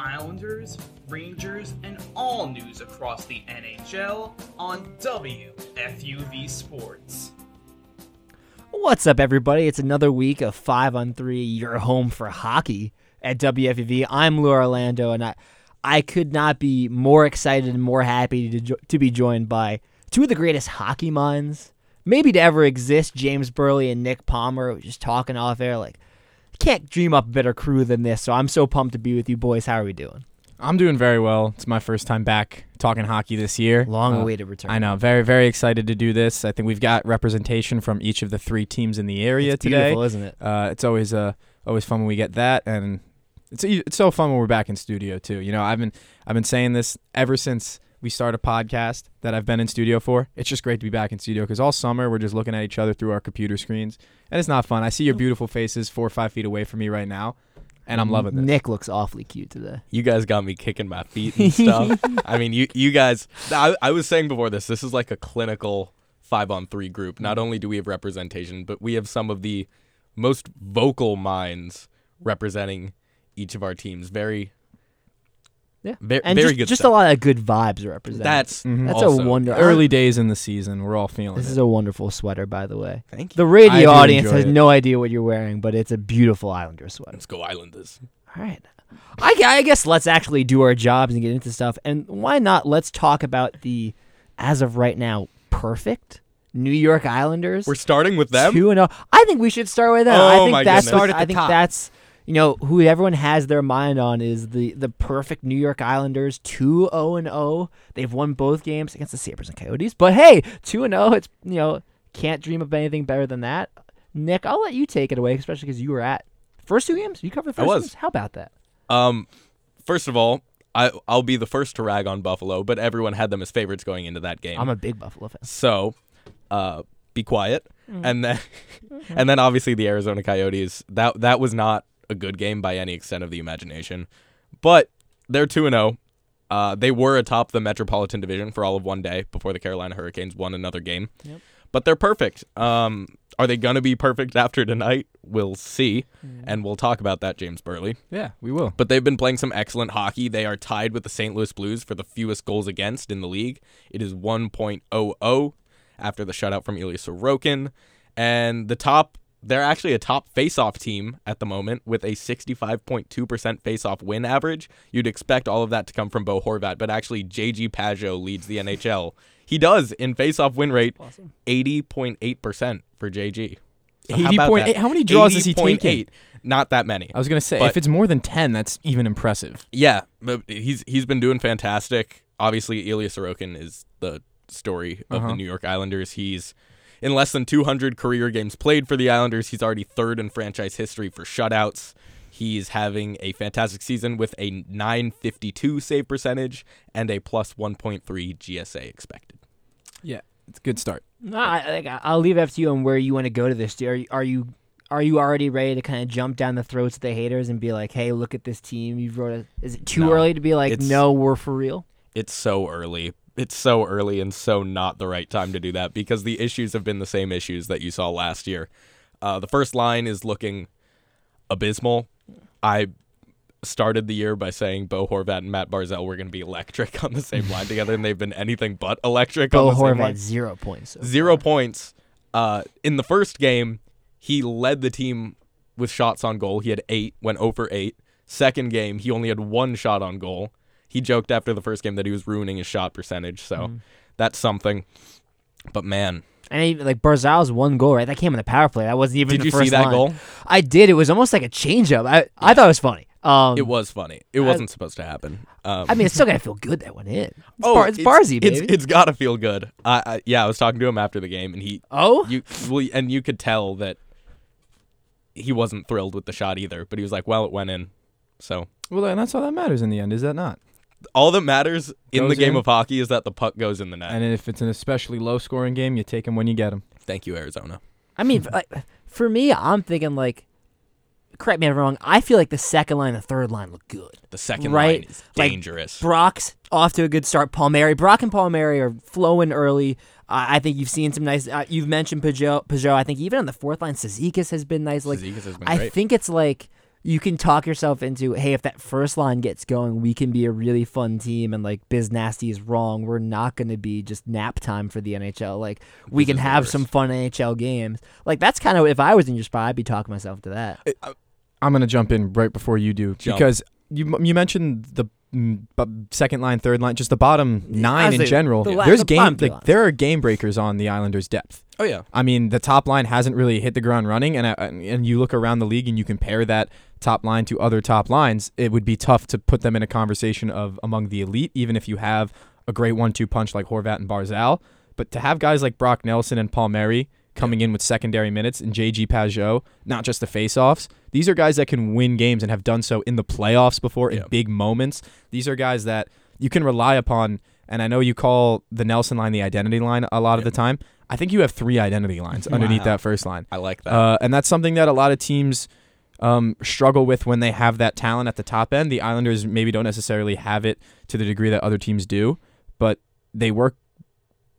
Islanders, Rangers, and all news across the NHL on WFUV Sports. What's up, everybody? It's another week of 5 on 3, your home for hockey at WFUV. I'm Lou Orlando, and I, I could not be more excited and more happy to, jo- to be joined by two of the greatest hockey minds maybe to ever exist, James Birle and Nick Palmer, just talking off air like, can't dream up a better crew than this. So I'm so pumped to be with you boys. How are we doing? I'm doing very well. It's my first time back talking hockey this year. Long Uh, awaited return. I know. Very, very excited to do this. I think we've got representation from each of the three teams in the area It's today. beautiful, isn't it? Uh, it's always uh, always fun when we get that, and it's it's so fun when we're back in studio too. You know, I've been I've been saying this ever since we start a podcast that I've been in studio for. It's just great to be back in studio because all summer we're just looking at each other through our computer screens, and it's not fun. I see your oh. beautiful faces four or five feet away from me right now, and I'm loving this. Nick looks awfully cute today. You guys got me kicking my feet and stuff. I mean, you you guys. I, I was saying before this. This is like a clinical five on three group. Not only do we have representation, but we have some of the most vocal minds representing each of our teams. Very, Yeah. ve- And very just, good. just a lot of good vibes represented. That's Mhm. That's also- a wonder. Early days in the season, we're all feeling This it. is a wonderful sweater, by the way. Thank you. The radio audience has it. no idea what you're wearing, but it's a beautiful Islander sweater. Let's go Islanders. All right. I, I guess let's actually do our jobs and get into stuff. And why not? Let's talk about the, as of right now, perfect New York Islanders. We're starting with them. Two and zero. I think we should start with them. I Oh think my that's goodness. Start at I think top. that's you know who everyone has their mind on is the the perfect New York Islanders. Two zero and zero. They've won both games against the Sabres and Coyotes. But hey, two and zero. It's you know can't dream of anything better than that. Nick, I'll let you take it away, especially because you were at first two games. You covered the I first. was. Games? How about that? Um, first of all, I I'll be the first to rag on Buffalo, but everyone had them as favorites going into that game. I'm a big Buffalo fan. So, uh, be quiet. Mm. And then, and then obviously the Arizona Coyotes. That that was not a good game by any extent of the imagination, but they're two and zero. Uh, they were atop the Metropolitan Division for all of one day before the Carolina Hurricanes won another game. Yep. But they're perfect. Um, are they gonna be perfect after tonight? We'll see, Mm. and we'll talk about that, James Birle. yeah, we will. But they've been playing some excellent hockey. They are tied with the St. Louis Blues for the fewest goals against in the league. It is 1.00 after the shutout from Ilya Sorokin. And the top, they're actually a top face-off team at the moment with a 65.2% face-off win average. You'd expect all of that to come from Bo Horvat, but actually JG Pageau leads the NHL. He does in face-off win rate, 80.8% for JG. So how about 80.8 that? how many draws is he 80.8. taken? Not that many. I was gonna say But- if it's more than ten, that's even impressive. Yeah, but he's he's been doing fantastic. Obviously, Ilya Sorokin is the story of the Uh-huh. New York Islanders. He's in less than 200 career games played for the Islanders. He's already third in franchise history for shutouts. He's having a fantastic season with a 952 save percentage and a plus 1.3 GSA expected. Yeah, it's a good start. No, I, like, I- I'll leave it up to you on where you want to go to this. Are you, are you are you already ready to kind of jump down the throats of the haters and be like, "Hey, look at this team. You wrote a." Is it too No, early to be like, "No, we're for real"? It's so early. It's so early and so not the right time to do that because the issues have been the same issues that you saw last year. Uh, the first line is looking abysmal. I started the year by saying Bo Horvat and Matt Barzal were going to be electric on the same line together, and they've been anything but electric Bo on the same line. Horvat zero points. so Zero points. Uh, in the first game, he led the team with shots on goal. He had eight, went 0 for 8. Second game, he only had one shot on goal. He joked after the first game that he was ruining his shot percentage, so Mm-hmm. that's something. But man, And even, like Barzal's one goal, right? That came in the power play. That wasn't even did the you first see that line. goal? I did. It was almost like a changeup. I I thought it was funny. Um, It was funny. It wasn't supposed to happen. Um, I mean, it's still gotta feel good that went in. It's, oh, Bar- it's Barzy, baby. It's, it's got to feel good. I, I, yeah, I was talking to him after the game, and he oh, you well, and you could tell that he wasn't thrilled with the shot either. But he was like, "Well, it went in." So Well, and that's all that matters in the end, is that not? All that matters in the game in. of hockey is that the puck goes in the net. And if it's an especially low-scoring game, you take them when you get them. Thank you, Arizona. I mean, like, for me, I'm thinking like correct me if I'm wrong. I feel like the second line, and the third line look good. The second Right, line is like, dangerous. Brock's off to a good start. Palmieri, Brock and Palmieri are flowing early. Uh, I think you've seen some nice. Uh, you've mentioned Pageau. Pageau. I think even on the fourth line, Cizikas has been nice. Like Cizikas has been I think it's like you can talk yourself into, hey, if that first line gets going, we can be a really fun team. And like Biz Nasty is wrong. We're not going to be just nap time for the NHL. Like we This can have worst. some fun NHL games. Like that's kind of if I was in your spot, I'd be talking myself to that. I'm gonna jump in right before you do Jump. because you you mentioned the second line, third line, just the bottom nine in Honestly, general. the There's the game bottom like there are game breakers on the Islanders' depth. oh yeah, I mean, the top line hasn't really hit the ground running, and uh, and you look around the league and you compare that top line to other top lines, it would be tough to put them in a conversation of among the elite, even if you have a great one-two punch like Horvat and Barzal. But to have guys like Brock Nelson and Palmieri coming in with secondary minutes and JG Pageau, not just the face-offs, these are guys that can win games and have done so in the playoffs before in Yeah. big moments. These are guys that you can rely upon. And I know you call the Nelson line the identity line a lot of the time. I think you have three identity lines underneath Wow. that first line. I like that. Uh, and that's something that a lot of teams um, struggle with when they have that talent at the top end. The Islanders maybe don't necessarily have it to the degree that other teams do, but they work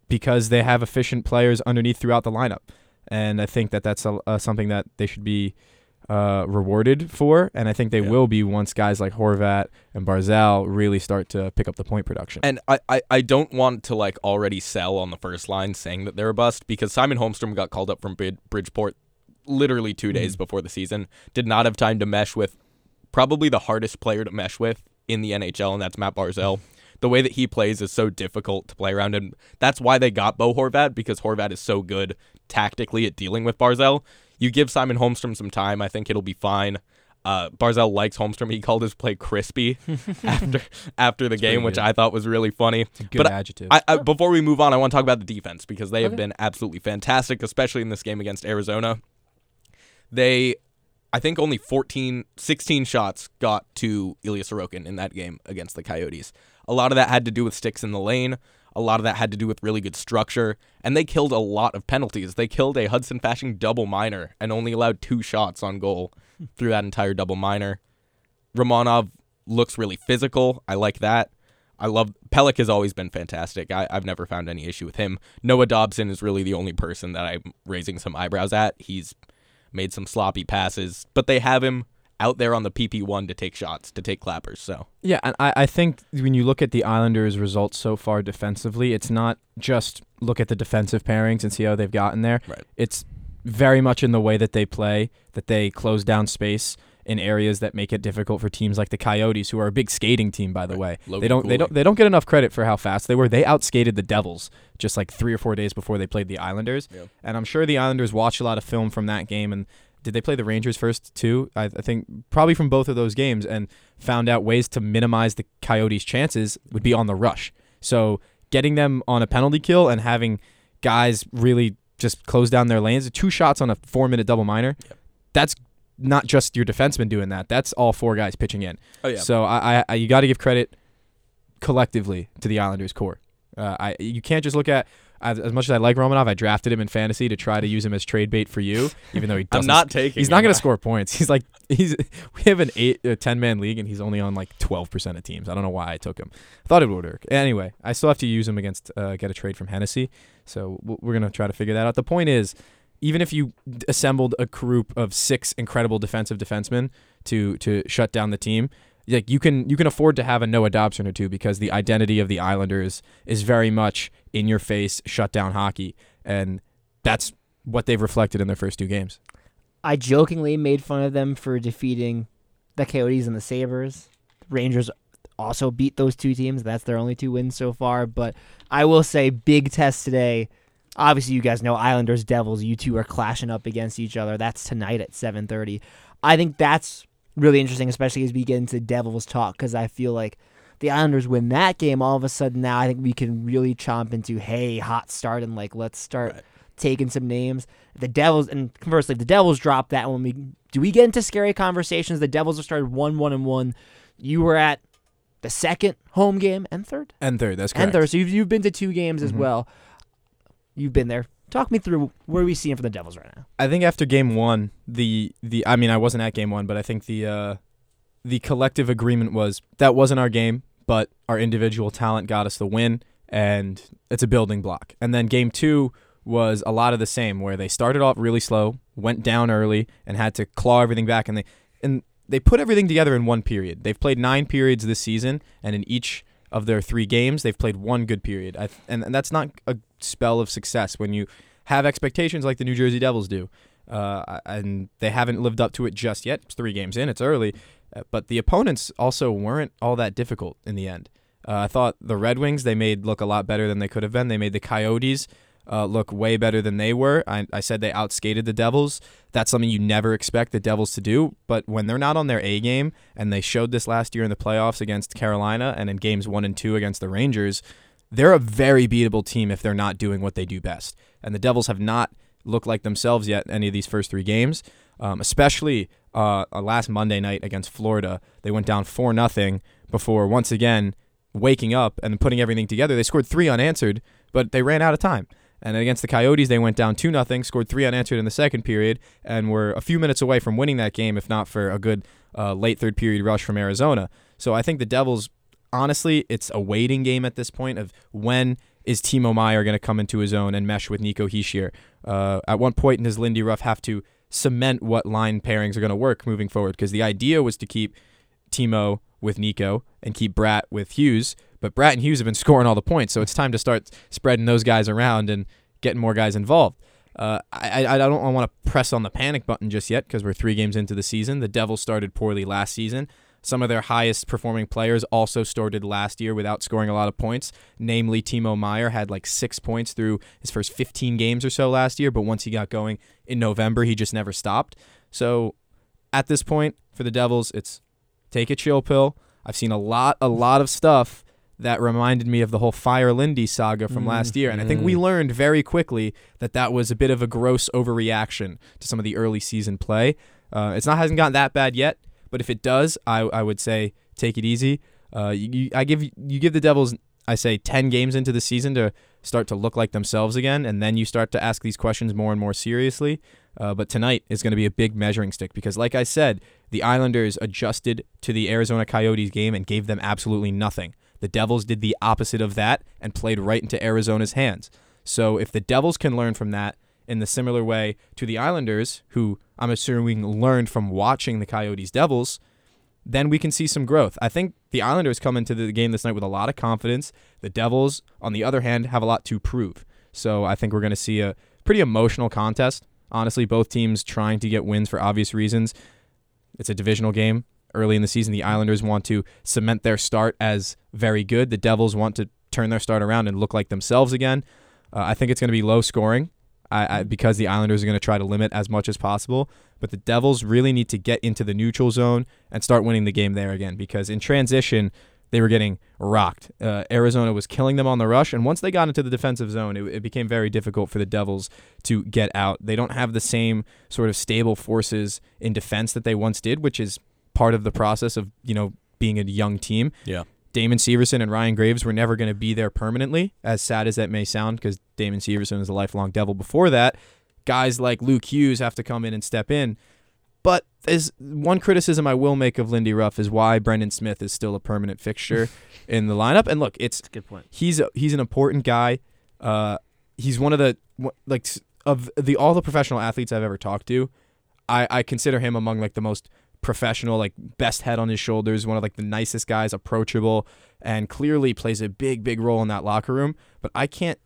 because they have efficient players underneath throughout the lineup. And I think that that's a, uh, something that they should be uh, rewarded for. And I think they Yeah. will be once guys like Horvat and Barzal really start to pick up the point production. And I, I, I don't want to like already sell on the first line saying that they're a bust because Simon Holmstrom got called up from Brid- Bridgeport literally two days before the season. Did not have time to mesh with probably the hardest player to mesh with in the NHL, and that's Matt Barzal. The way that he plays is so difficult to play around, and that's why they got Bo Horvat because Horvat is so good tactically at dealing with Barzal. You give Simon Holmstrom some time, I think it'll be fine. Uh, Barzal likes Holmstrom. He called his play crispy after after the game, which. I thought was really funny. Good but adjective. I, I, before we move on, I want to talk about the defense because they have been absolutely fantastic, especially in this game against Arizona. They, I think, only 14, 16 shots got to Ilya Sorokin in that game against the Coyotes. A lot of that had to do with sticks in the lane. A lot of that had to do with really good structure, and they killed a lot of penalties. They killed a Hudson Fasching double minor and only allowed two shots on goal through that entire double minor. Romanov looks really physical. I like that. I love Pelech has always been fantastic. I, I've never found any issue with him. Noah Dobson is really the only person that I'm raising some eyebrows at. He's made some sloppy passes, but they have him out there on the PP one to take shots, to take clappers. So Yeah, and I, I think when you look at the Islanders' results so far defensively, it's not just look at the defensive pairings and see how they've gotten there. Right. It's very much in the way that they play, that they close down space in areas that make it difficult for teams like the Coyotes, who are a big skating team, by the Right. way. Logan they don't they don't they don't get enough credit for how fast they were. They outskated the Devils just like three or four days before they played the Islanders. Yeah. And I'm sure the Islanders watched a lot of film from that game and did they play the Rangers first too? I, I think probably from both of those games and found out ways to minimize the Coyotes' chances would be on the rush. So getting them on a penalty kill and having guys really just close down their lanes, two shots on a four minute double minor, Yep. that's not just your defenseman doing that. That's all four guys pitching in. oh yeah, So I, I, you got to give credit collectively to the Islanders core. Uh, I you can't just look at as, as much as I like Romanov. I drafted him in fantasy to try to use him as trade bait for you, even though he I'm doesn't. taking. He's not going to score points. He's like he's. We have an eight, a ten man league, and he's only on like twelve percent of teams. I don't know why I took him. I thought it would work. Anyway, I still have to use him against uh, get a trade from Hennessy. So we're gonna try to figure that out. The point is, even if you assembled a group of six incredible defensive defensemen to to shut down the team, like you can you can afford to have a Noah Dobson or two because the identity of the Islanders is very much in your face shut down hockey, and that's what they've reflected in their first two games. I jokingly made fun of them for defeating the Coyotes and the Sabres. Rangers also beat those two teams. That's their only two wins so far. But I will say, big test today. Obviously, you guys know Islanders, Devils. You two are clashing up against each other. That's tonight at 7:30. I think that's really interesting, especially as we get into Devils talk, because I feel like the Islanders win that game. All of a sudden, now I think we can really chomp into hey, hot start, and like let's start Right. taking some names. The Devils, and conversely, the Devils drop that one, we do we get into scary conversations? The Devils have started one, one, and one. You were at the second home game and third And third, that's correct. and third, so you've, you've been to two games as Mhm. well. You've been there Talk me through where we see him for the Devils right now. I think after game one, the the I mean I wasn't at game one, but I think the uh, the collective agreement was that wasn't our game, but our individual talent got us the win, and it's a building block. And then game two was a lot of the same, where they started off really slow, went down early, and had to claw everything back, and they and they put everything together in one period. They've played nine periods this season, and in each of their three games, they've played one good period. I, and, and that's not a spell of success when you have expectations like the New Jersey Devils do. Uh, and they haven't lived up to it just yet. It's three games in, it's early. Uh, but the opponents also weren't all that difficult in the end. Uh, I thought the Red Wings they made look a lot better than they could have been. They made the Coyotes uh, look way better than they were. I, I said they outskated the Devils. That's something you never expect the Devils to do. But when they're not on their A game, and they showed this last year in the playoffs against Carolina and in games one and two against the Rangers, they're a very beatable team if they're not doing what they do best. And the Devils have not looked like themselves yet in any of these first three games, um, especially uh, last Monday night against Florida. They went down 4 nothing before once again waking up and putting everything together. They scored three unanswered, but they ran out of time. And against the Coyotes, they went down 2 0, scored three unanswered in the second period, and were a few minutes away from winning that game, if not for a good uh, late third period rush from Arizona. So I think the Devils, honestly, it's a waiting game at this point of when is Timo Meier going to come into his own and mesh with Nico Hischier. Uh, at one point, does Lindy Ruff have to cement what line pairings are going to work moving forward? Because the idea was to keep Timo with Nico and keep Bratt with Hughes, but Bratt and Hughes have been scoring all the points, so it's time to start spreading those guys around and getting more guys involved. Uh, I, I don't want to press on the panic button just yet because we're three games into the season. The Devils started poorly last season. Some of their highest performing players also started last year without scoring a lot of points. Namely, Timo Meier had like six points through his first 15 games or so last year, but once he got going in November, he just never stopped. So at this point, for the Devils, it's take a chill pill. I've seen a lot, a lot of stuff that reminded me of the whole Fire Lindy saga from last year. And I think we Mm-hmm. learned very quickly that that was a bit of a gross overreaction to some of the early season play. Uh, it's not hasn't gotten that bad yet, but if it does, I, I would say take it easy. Uh, you, you, I give you give the Devils, I say, ten games into the season to start to look like themselves again, and then you start to ask these questions more and more seriously. Uh, but tonight is going to be a big measuring stick because, like I said, the Islanders adjusted to the Arizona Coyotes game and gave them absolutely nothing. The Devils did the opposite of that and played right into Arizona's hands. So if the Devils can learn from that in the similar way to the Islanders, who I'm assuming learned from watching the Coyotes Devils, then we can see some growth. I think the Islanders come into the game this night with a lot of confidence. The Devils, on the other hand, have a lot to prove. So I think we're going to see a pretty emotional contest. Honestly, both teams trying to get wins for obvious reasons. It's a divisional game. Early in the season, the Islanders want to cement their start as very good. The Devils want to turn their start around and look like themselves again. Uh, I think it's going to be low scoring I, I, because the Islanders are going to try to limit as much as possible. But the Devils really need to get into the neutral zone and start winning the game there again because in transition, they were getting rocked. Uh, Arizona was killing them on the rush, and once they got into the defensive zone, it, it became very difficult for the Devils to get out. They don't have the same sort of stable forces in defense that they once did, which is part of the process of you know being a young team. Yeah. Damon Severson and Ryan Graves were never going to be there permanently, as sad as that may sound, because Damon Severson was a lifelong Devil before that. Guys like Luke Hughes have to come in and step in. But there's one criticism I will make of Lindy Ruff is why Brendan Smith is still a permanent fixture in the lineup. And look, it's good point. he's a, he's an important guy. Uh, he's one of the like of the all the professional athletes I've ever talked to. I, I consider him among like the most professional, like best head on his shoulders, one of like the nicest guys, approachable, and clearly plays a big, big role in that locker room. But I can't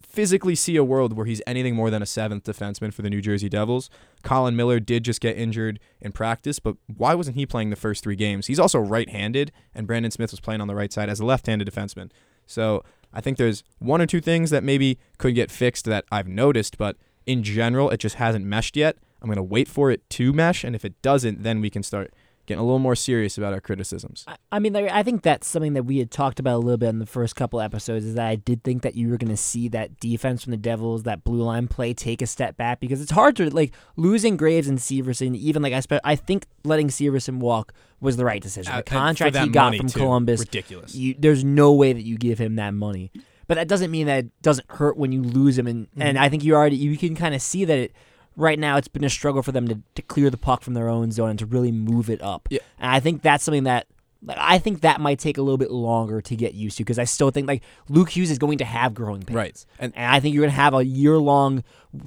physically see a world where he's anything more than a seventh defenseman for the New Jersey Devils. Colin Miller did just get injured in practice, but why wasn't he playing the first three games? He's also right-handed, and Brendan Smith was playing on the right side as a left-handed defenseman. So I think there's one or two things that maybe could get fixed that I've noticed, but in general, it just hasn't meshed yet. I'm going to wait for it to mesh, and if it doesn't, then we can start getting a little more serious about our criticisms. I, I mean, I think that's something that we had talked about a little bit in the first couple episodes. Is that I did think that you were going to see that defense from the Devils, that blue line play, take a step back because it's hard to like losing Graves and Severson. Even like I, spe- I think letting Severson walk was the right decision. Uh, The contract that he got from too. Columbus, ridiculous. you, there's no way that you give him that money. but that doesn't mean that it doesn't hurt when you lose him. And Mm-hmm. and I think you already you can kind of see that it. Right now, it's been a struggle for them to, to clear the puck from their own zone and to really move it up. Yeah. And I think that's something that like, I think that might take a little bit longer to get used to because I still think like Luke Hughes is going to have growing pains. Right. And, And- I think you're going to have a year long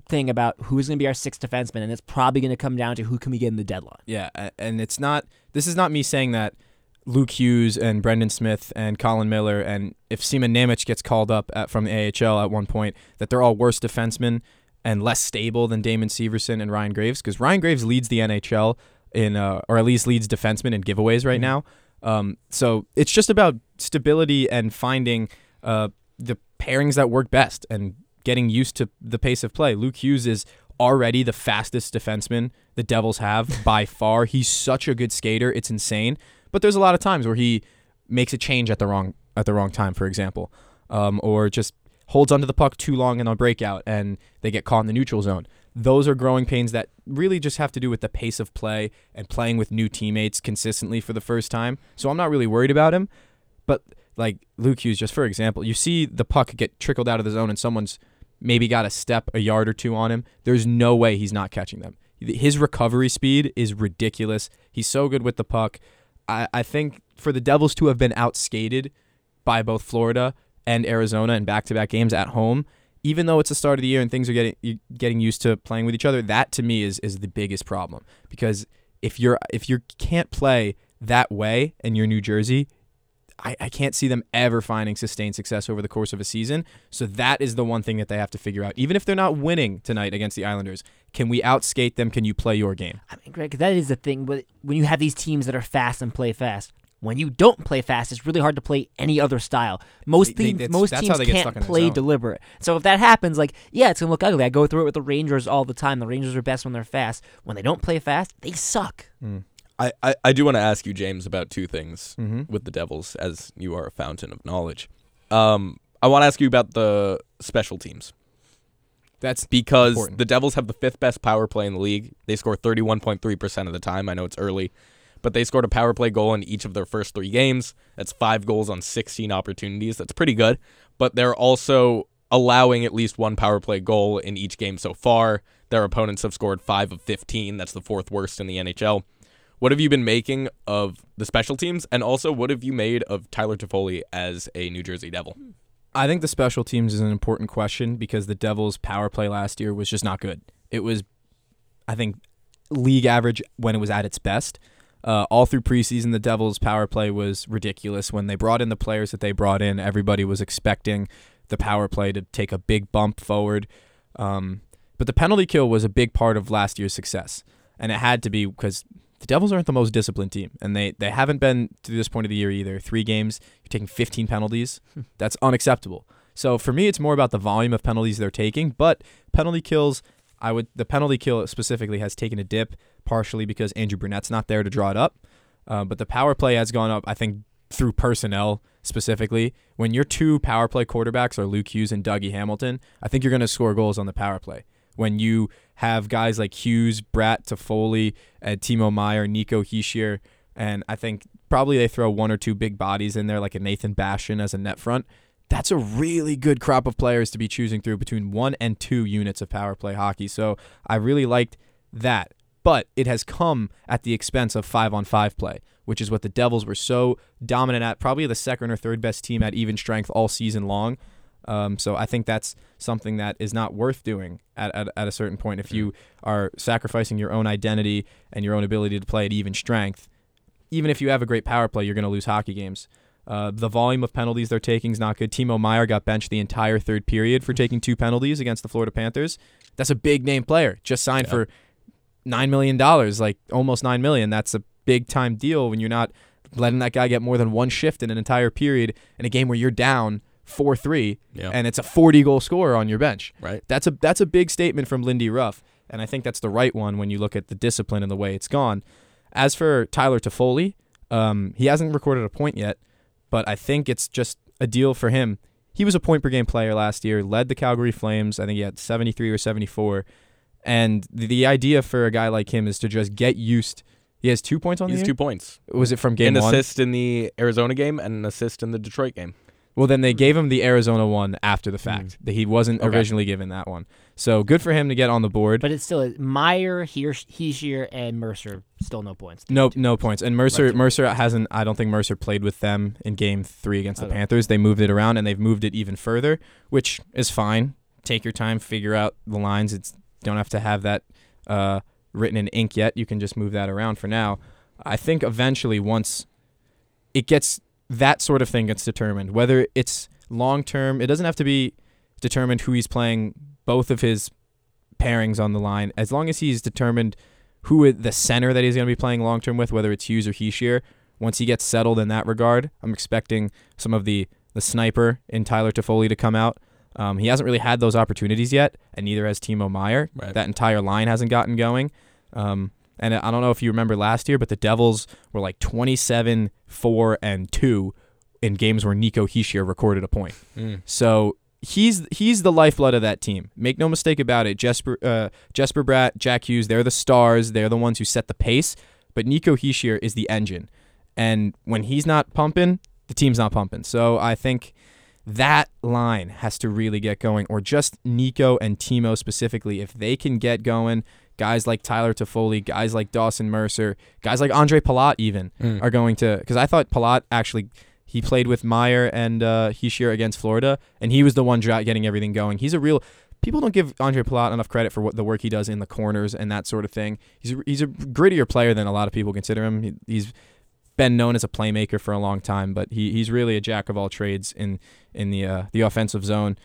thing about who's going to be our sixth defenseman, and it's probably going to come down to who can we get in the deadline. Yeah, and it's not. This is not me saying that Luke Hughes and Brendan Smith and Colin Miller and if Simon Nemec gets called up at, from the AHL at one point, that they're all worse defensemen and less stable than Damon Severson and Ryan Graves because Ryan Graves leads the NHL in, uh, or at least leads defensemen in giveaways right now. Um, so it's just about stability and finding uh, the pairings that work best and getting used to the pace of play. Luke Hughes is already the fastest defenseman the Devils have by far. He's such a good skater; it's insane. But there's a lot of times where he makes a change at the wrong at the wrong time, for example, um, or just holds onto the puck too long in a breakout and they get caught in the neutral zone. Those are growing pains that really just have to do with the pace of play and playing with new teammates consistently for the first time. So I'm not really worried about him. But like Luke Hughes, just for example, you see the puck get trickled out of the zone and someone's maybe got a step a yard or two on him. There's no way he's not catching them. His recovery speed is ridiculous. He's so good with the puck. I, I think for the Devils to have been outskated by both Florida and Arizona in back-to-back games at home, even though it's the start of the year and things are getting getting used to playing with each other, that to me is is the biggest problem because if you're if you can't play that way in you're New Jersey, I, I can't see them ever finding sustained success over the course of a season. So that is the one thing that they have to figure out. Even if they're not winning tonight against the Islanders, can we outskate them? Can you play your game? I mean, Greg, that is the thing. But when you have these teams that are fast and play fast, when you don't play fast, it's really hard to play any other style. Most They- they- teams, most that's how teams they get can't stuck in their play deliberate. So if that happens, like yeah, it's gonna look ugly. I go through it with the Rangers all the time. The Rangers are best when they're fast. When they don't play fast, they suck. I, I, I do want to ask you, James, about two things Mhm. with the Devils, as you are a fountain of knowledge. Um, I want to ask you about the special teams That's because Important. the Devils have the fifth best power play in the league. They score 31.3% of the time. I know it's early, but they scored a power play goal in each of their first three games. That's five goals on 16 opportunities. That's pretty good. But they're also allowing at least one power play goal in each game so far. Their opponents have scored five of 15. That's the fourth worst in the NHL. What have you been making of the special teams? And also, what have you made of Tyler Toffoli as a New Jersey Devil? I think the special teams is an important question because the Devils' power play last year was just not good. It was, I think, league average when it was at its best. Uh, all through preseason, the Devils' power play was ridiculous. When they brought in the players that they brought in, everybody was expecting the power play to take a big bump forward. Um, but the penalty kill was a big part of last year's success, and it had to be because the Devils aren't the most disciplined team, and they they haven't been to this point of the year either. Three games, you're taking 15 penalties. That's unacceptable. So for me, it's more about the volume of penalties they're taking. But penalty kills, I would the penalty kill specifically has taken a dip, partially because Andrew Brunette's not there to draw it up. Uh, but the power play has gone up, I think, through personnel specifically. When your two power play quarterbacks are Luke Hughes and Dougie Hamilton, I think you're going to score goals on the power play. When you have guys like Hughes, Bratt, Toffoli, and Timo Meier, Nico Hischier, and I think probably they throw one or two big bodies in there, like a Nathan Bastian as a net front. That's a really good crop of players to be choosing through between one and two units of power play hockey. So I really liked that. But it has come at the expense of five on five play, which is what the Devils were so dominant at, probably the second or third best team at even strength all season long. Um, so I think that's something that is not worth doing at, at, at a certain point. If you are sacrificing your own identity and your own ability to play at even strength, even if you have a great power play, you're going to lose hockey games. Uh, the volume of penalties they're taking is not good. Timo Meier got benched the entire third period for taking two penalties against the Florida Panthers. That's a big name player, just signed Yeah. for nine million dollars, like almost nine million. That's a big time deal when you're not letting that guy get more than one shift in an entire period in a game where you're down four three Yeah. and it's a 40 goal scorer on your bench. Right. That's a that's a big statement from Lindy Ruff, and I think that's the right one when you look at the discipline and the way it's gone. As for Tyler Toffoli, um, he hasn't recorded a point yet, but I think it's just a deal for him. He was a point per game player last year, led the Calgary Flames. I think he had 73 or 74. And the, the idea for a guy like him is to just get used. He has two points on He the has year? two points. Was it from game an one? assist in the Arizona game and an assist in the Detroit game. Well, then they gave him the Arizona one after the fact. Hmm. That He wasn't Okay. originally given that one. So good for him to get on the board. But it's still Meier, Hirsch, Hischier, and Mercer still no points. No, no points. And Mercer, Right. Mercer hasn't. I don't think Mercer played with them in Game Three against the Okay. Panthers. They moved it around and they've moved it even further, which is fine. Take your time, figure out the lines. It's don't have to have that uh, written in ink yet. You can just move that around for now. I think eventually, once it gets that sort of thing gets determined, whether it's long term, it doesn't have to be determined who he's playing. Both of his pairings on the line, as long as he's determined who the center that he's going to be playing long term with, whether it's Hughes or Hischier. Once he gets settled in that regard, I'm expecting some of the the sniper in Tyler Toffoli to come out. Um, he hasn't really had those opportunities yet, and neither has Timo Meier. Right. That entire line hasn't gotten going. Um, and I don't know if you remember last year, but the Devils were like 27, 4, and 2 in games where Nico Hischier recorded a point. Mm. So he's he's the lifeblood of that team. Make no mistake about it. Jesper uh, Jesper Bratt, Jack Hughes, they're the stars. They're the ones who set the pace. But Nico Hischier is the engine, and when he's not pumping, the team's not pumping. So I think that line has to really get going, or just Nico and Timo specifically. If they can get going, guys like Tyler Toffoli, guys like Dawson Mercer, guys like Andre Palat even Mm. are going to. Because I thought Palat actually he played with Meier and uh, Hischier against Florida, and he was the one getting everything going. He's a real. People don't give Andre Palat enough credit for what the work he does in the corners and that sort of thing. He's a, he's a grittier player than a lot of people consider him. He, he's been known as a playmaker for a long time, but he, he's really a jack of all trades in in the uh, the offensive zone.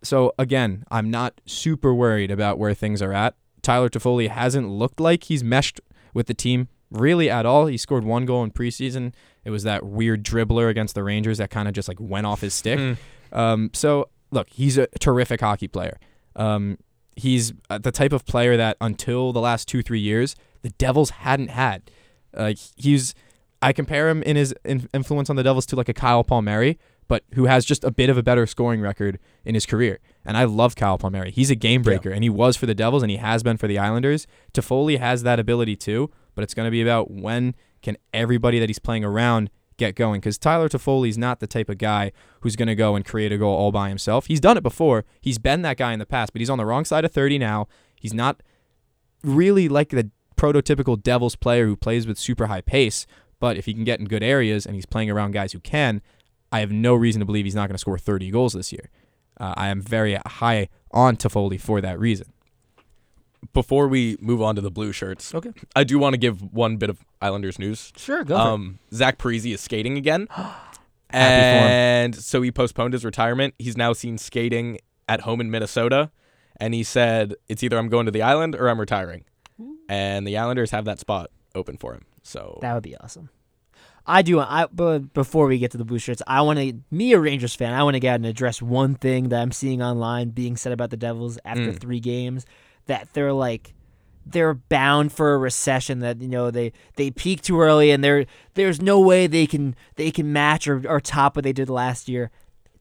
So again, I'm not super worried about where things are at. Tyler Toffoli hasn't looked like he's meshed with the team really at all. He scored one goal in preseason. It was that weird dribbler against the Rangers that kind of just like went off his stick. Mm. Um, so look, he's a terrific hockey player. Um, he's uh, the type of player that until the last two three years the Devils hadn't had. Uh, he's I compare him in his in- influence on the Devils to like a Kyle Palmieri, but who has just a bit of a better scoring record in his career. And I love Kyle Palmieri. He's a game breaker, and he was for the Devils, and he has been for the Islanders. Toffoli has that ability too, but it's going to be about when can everybody that he's playing around get going. Because Tyler Toffoli's not the type of guy who's going to go and create a goal all by himself. He's done it before. He's been that guy in the past, but he's on the wrong side of 30 now. He's not really like the prototypical Devils player who plays with super high pace. But if he can get in good areas and he's playing around guys who can, I have no reason to believe he's not going to score 30 goals this year. Uh, I am very high on Toffoli for that reason. Before we move on to the blue shirts, Okay. I do want to give one bit of Islanders news. Sure, go. Um, Zach Parise is skating again, and so he postponed his retirement. He's now seen skating at home in Minnesota, and he said it's either I'm going to the island or I'm retiring, and the Islanders have that spot open for him. So That would be awesome. I do. I but before we get to the blue shirts, I want to. Me, a Rangers fan, I want to get out and address one thing that I'm seeing online being said about the Devils after Mm. three games. That they're like, they're bound for a recession. That you know they they peak too early, and there there's no way they can they can match or, or top what they did last year.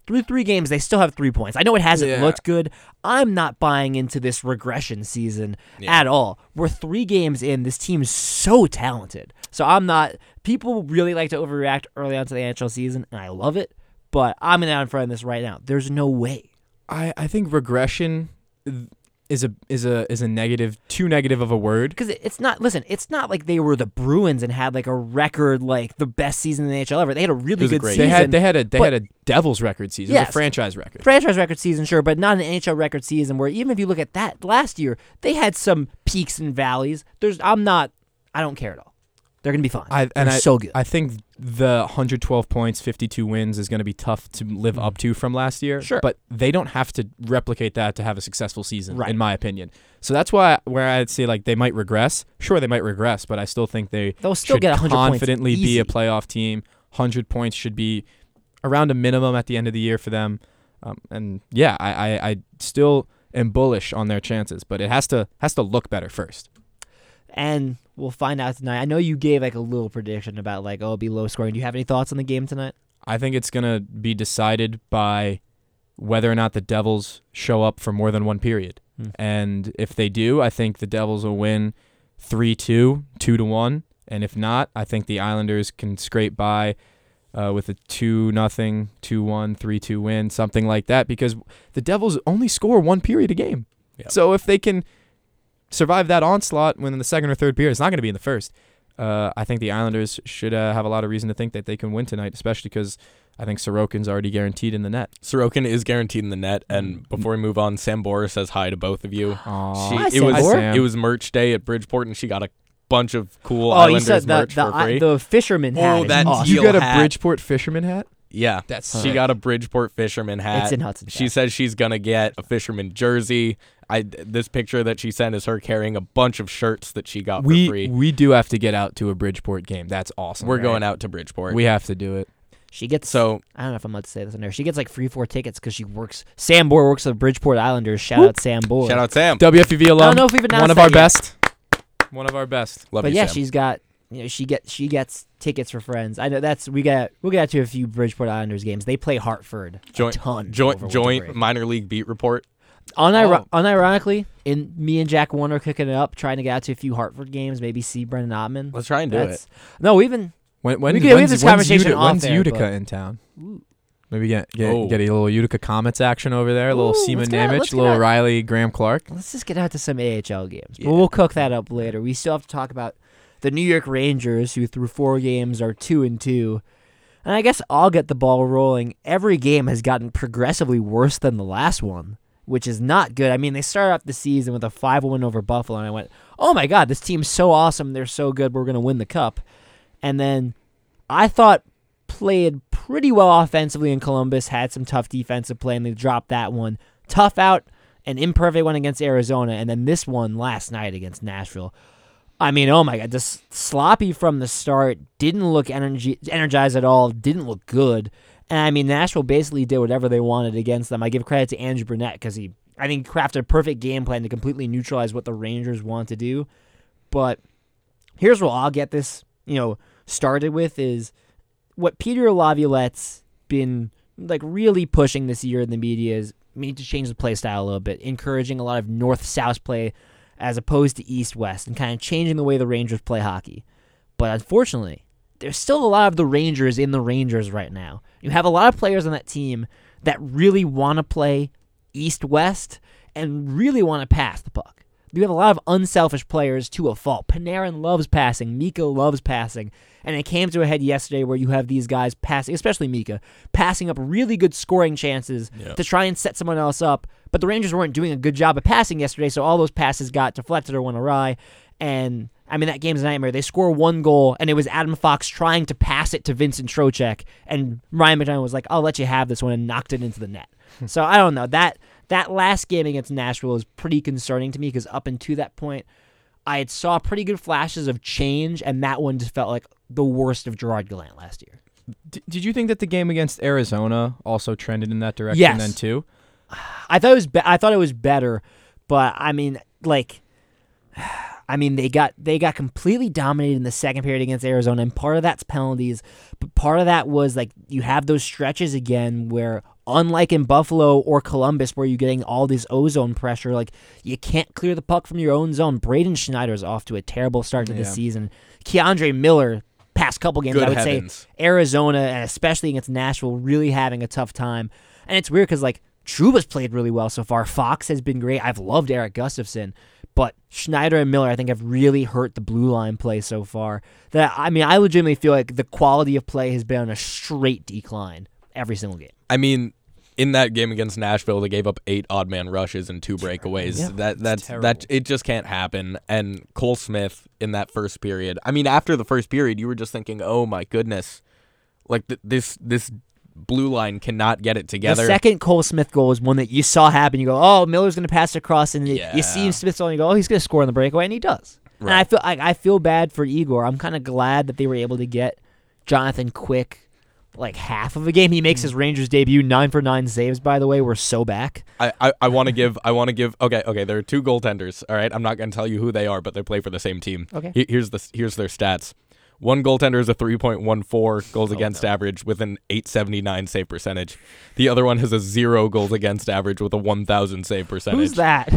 Through three games, they still have three points. I know it hasn't Yeah. looked good. I'm not buying into this regression season Yeah. at all. We're three games in. This team's so talented. So I'm not. People really like to overreact early on to the NHL season, and I love it. But I'm out in front of this right now. There's no way. I, I think regression is a is a is a negative too negative of a word. Because it's not. Listen, it's not like they were the Bruins and had like a record like the best season in the NHL ever. They had a really was a good great season. They had they had a they but- had a Devils record season. It was Yes. a franchise record. franchise record season, sure, but not an NHL record season. Where even if you look at that last year, they had some peaks and valleys. There's. I'm not. I don't care at all. They're gonna be fine. I, and They're I, so good. I think the 112 points, 52 wins is going to be tough to live up to from last year. Sure. But they don't have to replicate that to have a successful season, Right. in my opinion. So that's why where I'd say like they might regress. Sure, they might regress, but I still think they They'll still get 100 points confidently be a playoff team. 100 points should be around a minimum at the end of the year for them. Um, and yeah, I, I, I still am bullish on their chances, but it has to has to look better first. and we'll find out tonight. I know you gave like a little prediction about like oh it'll be low scoring. Do you have any thoughts on the game tonight? I think it's going to be decided by whether or not the Devils show up for more than one period. Hmm. And if they do, I think the Devils will win 3 2, 2 to 1. And if not, I think the Islanders can scrape by uh, with a two nothing, two one, three two win, something like that, because the Devils only score one period a game. Yep. So if they can survive that onslaught when in the second or third period, it's not going to be in the first. Uh, I think the Islanders should uh, have a lot of reason to think that they can win tonight, especially because I think Sorokin's already guaranteed in the net. Sorokin is guaranteed in the net. And before we move on, Sam Bora says hi to both of you. Aw. She, Hi, it was Sam Bora. Sam. it was merch day at Bridgeport, and she got a bunch of cool Oh, you Islanders said the merch the, for free. the fisherman hat. Oh, is that awesome. you got a hat. Bridgeport fisherman hat? Yeah, That's she got a Bridgeport fisherman hat. It's in Hudson. She says she's gonna get a fisherman jersey. I this picture that she sent is her carrying a bunch of shirts that she got we for free. we do have to get out to a Bridgeport game. That's awesome. We're right? going out to Bridgeport. We have to do it. She gets so I don't know if I'm allowed to say this on there. She gets like free four tickets because she works. Sam Bohr works at the Bridgeport Islanders. Shout out Sam Bohr. shout out Sam. WFUV I don't know if we've announced one of that our yet. best. One of our best. Love but you, yeah, Sam. she's got you know she gets she gets tickets for friends. I know that's we got we'll get out to a few Bridgeport Islanders games. They play Hartford Joint- a ton. joint joint break. minor league beat report. Uniro- Oh. Unironically, in me and Jack Warner cooking it up, trying to get out to a few Hartford games, maybe see Brennan Othmann. Let's try and do it. That's, No, even When when We could- we when's, had this when's conversation Utica, when's air, Utica but- in town? Maybe get get, Oh. get a little Utica Comets action over there. A little Ooh, Simon let's get out- Nemec, a little out. Riley Graeme Clarke. let's just get out to some AHL games. Yeah. But we'll cook that up later. We still have to talk about the New York Rangers, who through four games are two and two. And I guess I'll get the ball rolling. Every game has gotten progressively worse than the last one, which is not good. I mean, they started off the season with a 5 1 over Buffalo, and I went, oh my God, this team's so awesome. They're so good. We're going to win the cup. And then I thought played pretty well offensively in Columbus, had some tough defensive play, and they dropped that one. Tough out, an imperfect one against Arizona, and then this one last night against Nashville. I mean, oh my God, this sloppy from the start. Didn't look energy energized at all. Didn't look good. And I mean, Nashville basically did whatever they wanted against them. I give credit to Andrew Brunette because he, I think, crafted a perfect game plan to completely neutralize what the Rangers want to do. But here's where I'll get this, you know, started with is what Peter Laviolette's been like really pushing this year in the media is we need to change the play style a little bit, encouraging a lot of north south play as opposed to east west, and kind of changing the way the Rangers play hockey. But unfortunately, there's still a lot of the Rangers in the Rangers right now. You have a lot of players on that team that really want to play east west and really want to pass the puck. You have a lot of unselfish players to a fault. Panarin loves passing. Mika loves passing. And it came to a head yesterday where you have these guys passing, especially Mika, passing up really good scoring chances Yeah. to try and set someone else up. But the Rangers weren't doing a good job of passing yesterday, so all those passes got deflected or went awry. And I mean, that game's a nightmare. They score one goal, and it was Adam Fox trying to pass it to Vincent Trocheck, and Ryan McDonagh was like, "I'll let you have this one," and knocked it into the net. Hmm. so I don't know that that last game against Nashville is pretty concerning to me because up until that point, I had saw pretty good flashes of change, and that one just felt like the worst of Gerard Gallant last year. D- did you think that the game against Arizona also trended in that direction Yes. then too? I thought it was be- I thought it was better, but I mean, like, I mean they got they got completely dominated in the second period against Arizona, and part of that's penalties, but part of that was like you have those stretches again where. Unlike in Buffalo or Columbus, where you're getting all this ozone pressure, like you can't clear the puck from your own zone. Braden Schneider's off to a terrible start to the Yeah. season. K'Andre Miller, past couple games, Good I would heavens. say Arizona and especially against Nashville really having a tough time. And it's weird because like Trouba's played really well so far. Fox has been great. I've loved Erik Gustafsson, but Schneider and Miller I think have really hurt the blue line play so far. That I mean I legitimately feel like the quality of play has been on a straight decline every single game. I mean, in that game against Nashville, they gave up eight odd man rushes and two breakaways. Yeah. that that's terrible. that it just can't happen. And Cole Smith in that first period. I mean, after the first period, you were just thinking, "Oh my goodness, like th- this this blue line cannot get it together." The second Cole Smith goal is one that you saw happen. You go, oh, Miller's going to pass across, and you- Yeah. you see Smith's on. You go, oh, he's going to score on the breakaway, and he does. And I feel I, I feel bad for Igor. I'm kind of glad that they were able to get Jonathan Quick like half of a game. He makes his Rangers debut, nine for nine saves. By the way, we're so back. I, I, I want to give I want to give okay okay there are two goaltenders all right I'm not going to tell you who they are but they play for the same team Okay. He- here's the here's their stats One goaltender is a 3.14 goals Oh, against no. average with an 879 save percentage. The other one has a zero goals against average with a 1,000 save percentage. Who's that?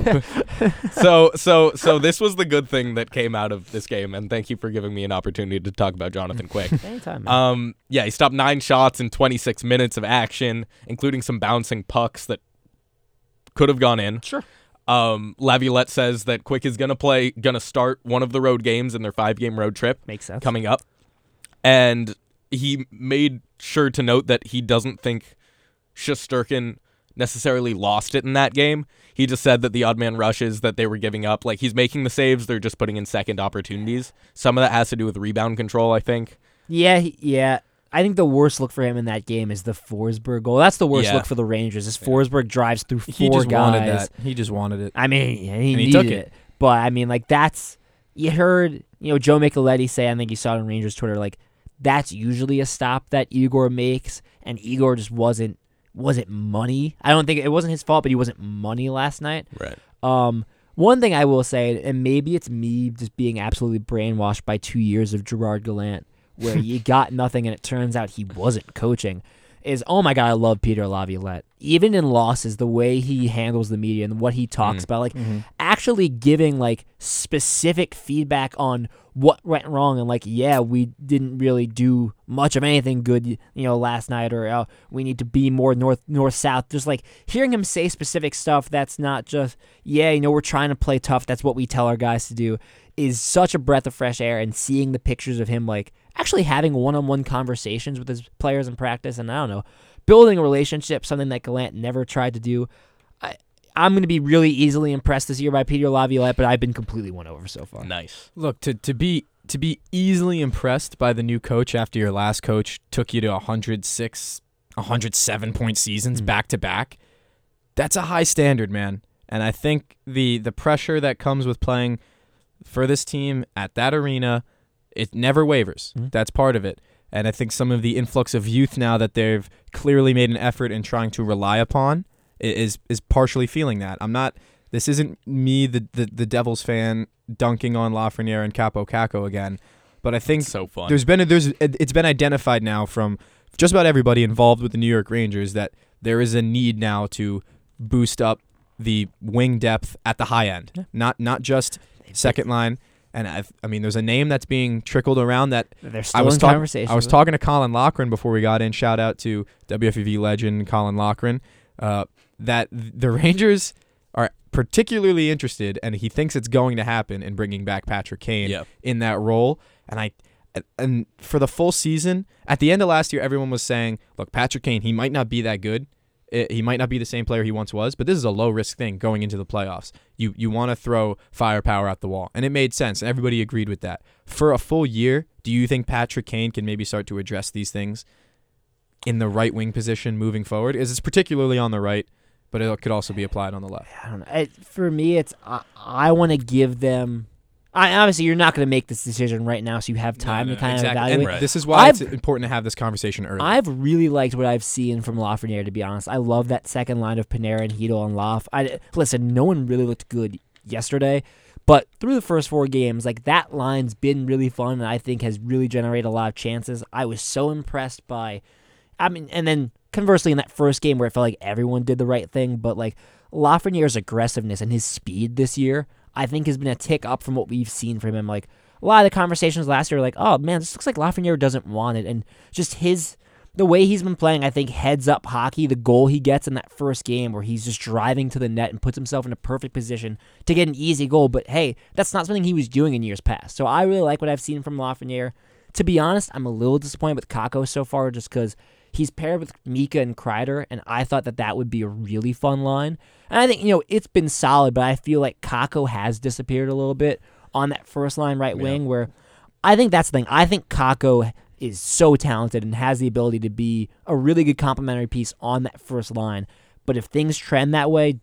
so so so this was the good thing that came out of this game, and thank you for giving me an opportunity to talk about Jonathan Quick. Anytime. Man. Um, yeah, he stopped nine shots in 26 minutes of action, including some bouncing pucks that could have gone in. Sure. Um, Laviolette says that Quick is gonna play, gonna start one of the road games in their five-game road trip Makes sense. coming up, and he made sure to note that he doesn't think Shesterkin necessarily lost it in that game. He just said that the odd man rushes that they were giving up, like he's making the saves, they're just putting in second opportunities. Some of that has to do with rebound control, I think. Yeah, yeah. I think the worst look for him in that game is the Forsberg goal. That's the worst Yeah. look for the Rangers. Is Forsberg drives through four He just guys. wanted that. He just wanted it. I mean, he And he needed took it. it. But I mean, like that's you heard, you know, Joe Micheletti say. I think you saw it on Rangers Twitter. Like that's usually a stop that Igor makes, and Igor just wasn't wasn't money. I don't think it wasn't his fault, but he wasn't money last night. Right. Um, one thing I will say, and maybe it's me just being absolutely brainwashed by two years of Gerard Gallant, where you got nothing and it turns out he wasn't coaching, is oh my god, I love Peter Laviolette. Even in losses, the way he handles the media and what he talks Mm. about, like actually giving like specific feedback on what went wrong and like yeah we didn't really do much of anything good you know last night or uh, we need to be more north north south just like hearing him say specific stuff that's not just yeah you know we're trying to play tough that's what we tell our guys to do is such a breath of fresh air and seeing the pictures of him like actually having one-on-one conversations with his players in practice and i don't know building a relationship something that gallant never tried to do I, I'm going to be really easily impressed this year by Peter Laviolette, but I've been completely won over so far. Nice. Look to to be to be easily impressed by the new coach after your last coach took you to 106, 107 point seasons Mhm. back to back. That's a high standard, man. And I think the the pressure that comes with playing for this team at that arena, it never wavers. Mhm. That's part of it. And I think some of the influx of youth now that they've clearly made an effort in trying to rely upon is is partially feeling that. I'm not this isn't me the the, the Devils fan dunking on Lafreniere and Kaapo Kakko again, but I think so fun. there's been a, there's it's been identified now from just about everybody involved with the New York Rangers that there is a need now to boost up the wing depth at the high end, Yeah. not not just second line. And I've, I mean, there's a name that's being trickled around that They're still I was in talking. conversation. I was talking to Colin Lochran before we got in. Shout out to WFUV legend Colin Lochran. Uh, that the Rangers are particularly interested, and he thinks it's going to happen in bringing back Patrick Kane Yeah. in that role. And I, and for the full season, at the end of last year, everyone was saying, "Look, Patrick Kane, he might not be that good. I- he might not be the same player he once was, but this is a low risk thing going into the playoffs. You you want to throw firepower out the wall, and it made sense, and everybody agreed with that. For a full year, do you think Patrick Kane can maybe start to address these things in the right wing position moving forward? Is it's particularly on the right, but it could also be applied on the left. I don't know. It, for me, it's I, I want to give them. I obviously you're not going to make this decision right now, so you have time to kind exactly. of evaluate. Right. this is why it's I've- important to have this conversation early. I've really liked what I've seen from Lafreniere. To be honest, I love that second line of Panarin and Chytil and Loff. I listen. No one really looked good yesterday, but through the first four games, like that line's been really fun, and I think has really generated a lot of chances. I was so impressed by. I mean, and then conversely, in that first game where it felt like everyone did the right thing, but like Lafreniere's aggressiveness and his speed this year, I think has been a tick up from what we've seen from him. Like a lot of the conversations last year, were like, oh man, this looks like Lafreniere doesn't want it, and just his the way he's been playing, I think heads up hockey. The goal he gets in that first game where he's just driving to the net and puts himself in a perfect position to get an easy goal. But hey, that's not something he was doing in years past. So I really like what I've seen from Lafreniere. To be honest, I'm a little disappointed with Kakko so far, just because he's paired with Mika and Kreider, and I thought that that would be a really fun line. And I think you know it's been solid, but I feel like Kakko has disappeared a little bit on that first line right Yeah. wing. Where I think that's the thing. I think Kakko is so talented and has the ability to be a really good complementary piece on that first line. But if things trend that way,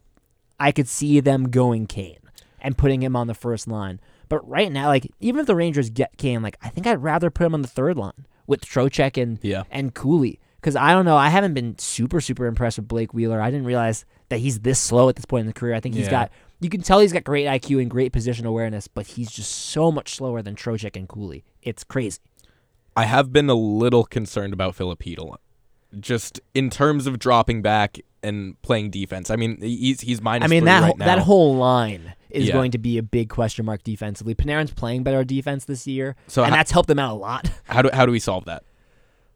I could see them going Kane and putting him on the first line. But right now, like even if the Rangers get Kane, like I think I'd rather put him on the third line with Trocheck and Yeah. and Cooley. Because I don't know, I haven't been super super impressed with Blake Wheeler. I didn't realize that he's this slow at this point in the career. I think he's Yeah. got you can tell he's got great IQ and great position awareness, but he's just so much slower than Trocheck and Cooley. It's crazy. I have been a little concerned about Filipino, just in terms of dropping back and playing defense. I mean, he's he's minus. I mean that right whole, that whole line is Yeah. going to be a big question mark defensively. Panarin's playing better defense this year, So and ho- that's helped them out a lot. how do how do we solve that?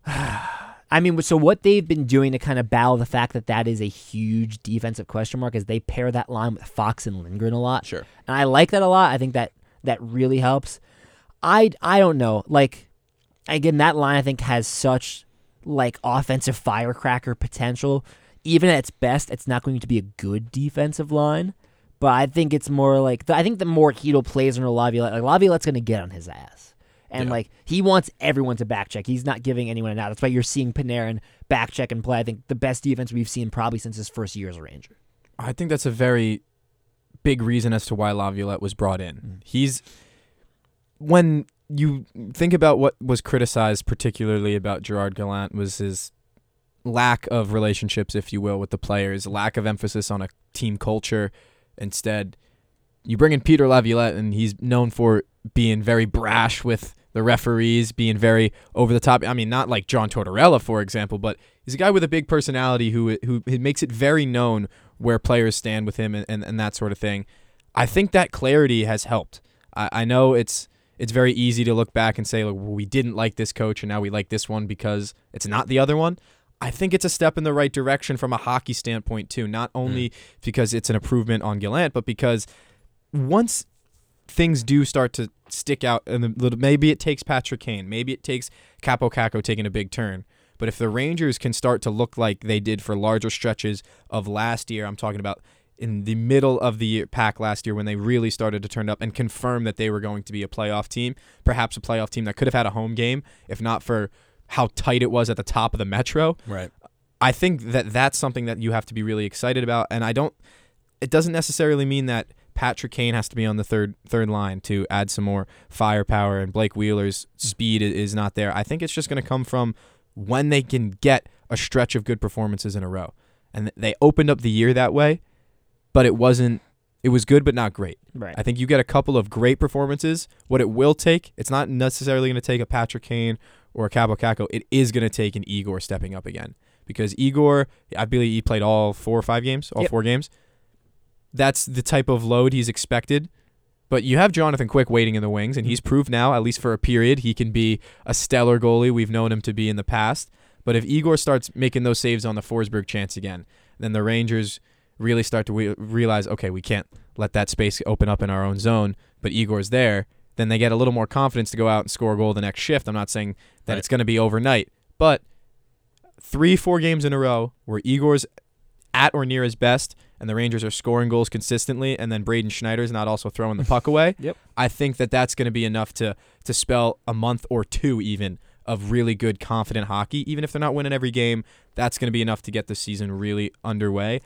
I mean, so what they've been doing to kind of battle the fact that that is a huge defensive question mark is they pair that line with Fox and Lindgren a lot. Sure. and I like that a lot. I think that that really helps. I I don't know. Like again, that line I think has such like offensive firecracker potential. Even at its best, it's not going to be a good defensive line. But I think it's more like I think the more Chytil plays under Laviolette, like Laviolette's going to get on his ass, and Yeah. like he wants everyone to back check. He's not giving anyone an out. That's why you're seeing Panarin back check and play. I think the best defense we've seen probably since his first year as a Ranger. I think that's a very big reason as to why Laviolette was brought in. Mm. He's when you think about what was criticized particularly about Gerard Gallant was his lack of relationships, if you will, with the players, lack of emphasis on a team culture. Instead, you bring in Peter Laviolette, and he's known for being very brash with the referees, being very over the top. I mean, not like John Tortorella, for example, but he's a guy with a big personality who who makes it very known where players stand with him and, and, and that sort of thing. I think that clarity has helped. I, I know it's it's very easy to look back and say, like, well, we didn't like this coach and now we like this one because it's not the other one. I think it's a step in the right direction from a hockey standpoint too. Not only mm. because it's an improvement on Gallant, but because once things do start to stick out, and the little, maybe it takes Patrick Kane, maybe it takes Kaapo Kakko taking a big turn. But if the Rangers can start to look like they did for larger stretches of last year, I'm talking about in the middle of the pack last year when they really started to turn up and confirm that they were going to be a playoff team, perhaps a playoff team that could have had a home game if not for how tight it was at the top of the Metro. Right. I think that that's something that you have to be really excited about, and I don't. It doesn't necessarily mean that Patrick Kane has to be on the third third line to add some more firepower, and Blake Wheeler's speed is not there. I think it's just going to come from when they can get a stretch of good performances in a row, and they opened up the year that way, but it wasn't. It was good, but not great. Right. I think you get a couple of great performances. What it will take, it's not necessarily going to take a Patrick Kane or a Kaapo Kakko. It is going to take an Igor stepping up again because Igor, I believe he played all four or five games, all Yep. four games. That's the type of load he's expected. But you have Jonathan Quick waiting in the wings, and he's mm-hmm. proved now, at least for a period, he can be a stellar goalie. We've known him to be in the past. But if Igor starts making those saves on the Forsberg chance again, then the Rangers really start to we- realize, okay, we can't let that space open up in our own zone, but Igor's there. Then they get a little more confidence to go out and score a goal the next shift. I'm not saying that Right. it's going to be overnight, but three, four games in a row where Igor's at or near his best, and the Rangers are scoring goals consistently, and then Braden Schneider's not also throwing the puck away. Yep. I think that that's going to be enough to to spell a month or two even of really good, confident hockey. Even if they're not winning every game, that's going to be enough to get the season really underway.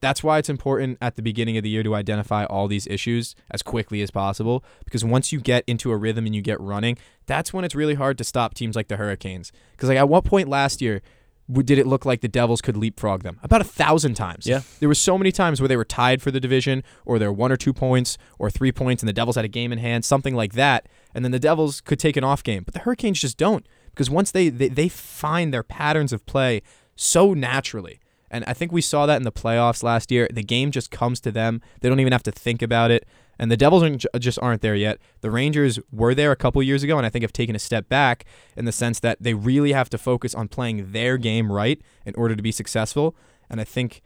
That's why it's important at the beginning of the year to identify all these issues as quickly as possible. Because once you get into a rhythm and you get running, that's when it's really hard to stop teams like the Hurricanes. Because like at what point last year did it look like the Devils could leapfrog them? About a thousand times. Yeah. There were so many times where they were tied for the division, or they're one or two points, or three points, and the Devils had a game in hand, something like that. And then the Devils could take an off game, but the Hurricanes just don't because once they they, they find their patterns of play so naturally. And I think we saw that in the playoffs last year. The game just comes to them. They don't even have to think about it. And the Devils aren't, just aren't there yet. The Rangers were there a couple years ago, and I think have taken a step back in the sense that they really have to focus on playing their game right in order to be successful. And I think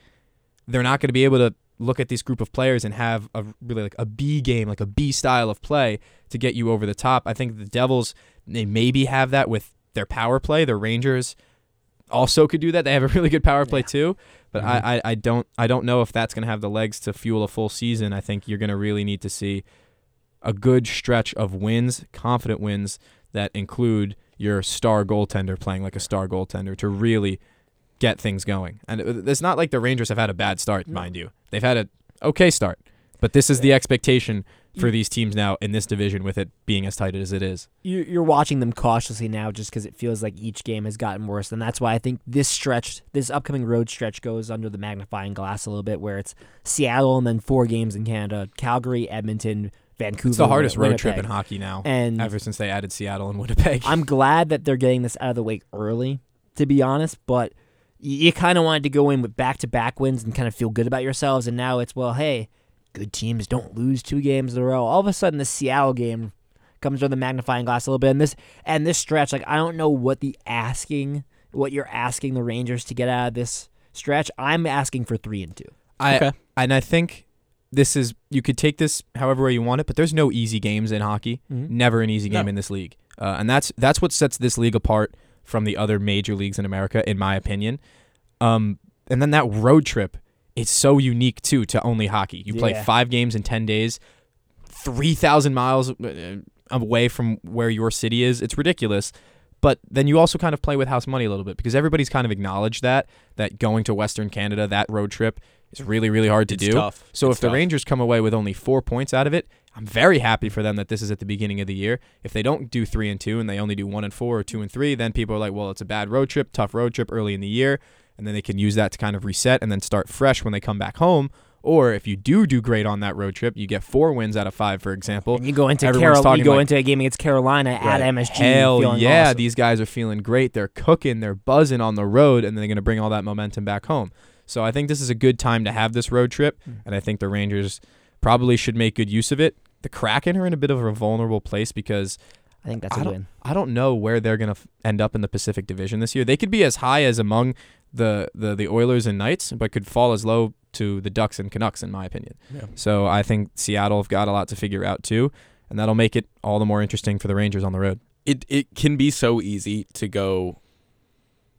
they're not going to be able to look at this group of players and have a really like a B game, like a B style of play to get you over the top. I think the Devils they maybe have that with their power play. The Rangers also could do that. They have a really good power play too, but I, mm-hmm. I I don't I don't know if that's going to have the legs to fuel a full season. I think you're going to really need to see a good stretch of wins, confident wins that include your star goaltender playing like a star goaltender to really get things going. And it- it's not like the Rangers have had a bad start, mind you. They've had a okay start, but this is the expectation for these teams now in this division with it being as tight as it is. you- you're watching them cautiously now just because it feels like each game has gotten worse and that's why i think this stretch this upcoming road stretch goes under the magnifying glass a little bit where it's seattle and then four games in canada calgary edmonton Vancouver. It's the hardest road trip in hockey now. And ever since they added Seattle and Winnipeg. I'm glad that they're getting this out of the way early, to be honest. But you kind of wanted to go in with back to back wins and kind of feel good about yourselves. And now it's, well, hey, good teams don't lose two games in a row. All of a sudden, the Seattle game comes under the magnifying glass a little bit. And this and this stretch, like I don't know what the asking, what you're asking the Rangers to get out of this stretch. I'm asking for three and two. I Okay. and I think this is you could take this however way you want it, but there's no easy games in hockey. Mhm. Never an easy game No. in this league, uh, and that's that's what sets this league apart from the other major leagues in America, in my opinion. Um, and then that road trip, it's so unique too to only hockey. You play Yeah. five games in ten days, three thousand miles uh, away from where your city is. It's ridiculous. But then you also kind of play with house money a little bit because everybody's kind of acknowledged that that going to Western Canada, that road trip, is really really hard to It's do. tough. So It's if the tough. Rangers come away with only four points out of it, I'm very happy for them that this is at the beginning of the year. If they don't do three and two and they only do one and four or two and three, then people are like, well, it's a bad road trip, tough road trip early in the year, and then they can use that to kind of reset and then start fresh when they come back home. Or if you do do great on that road trip, you get four wins out of five, for example. And you go into Everyone's Carol, you go like- into a game against Carolina at Right. MSG. Hell yeah, awesome. these guys are feeling great. They're cooking, they're buzzing on the road, and they're going to bring all that momentum back home. So I think this is a good time to have this road trip, Mm. and I think the Rangers probably should make good use of it. The Kraken are in a bit of a vulnerable place because I think that's I a win. I don't know where they're going to f- end up in the Pacific Division this year. They could be as high as among the, the, the Oilers and Knights, but could fall as low to the Ducks and Canucks, in my opinion. Yeah. So I think Seattle have got a lot to figure out too, and that'll make it all the more interesting for the Rangers on the road. it it can be so easy to go